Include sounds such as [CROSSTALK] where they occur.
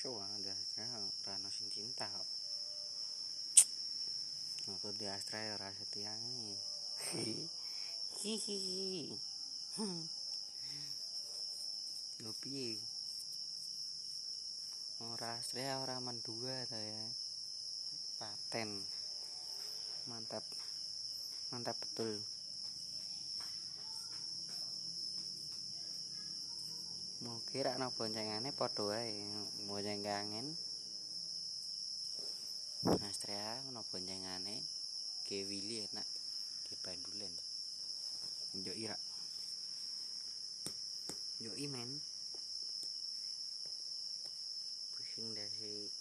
show ada rano cinta aku di astra ya rasa tiangi hihihi lo [LAUGHS] piye? Ora astra ora mendua ta ya. Paten. Mantap. Mantap betul mugi rak ana boncengane padha wae bonceng angin. Astrea no boncengane ke wili enak ke bandulen. Njok ira. Njok imen. Pusing dah sih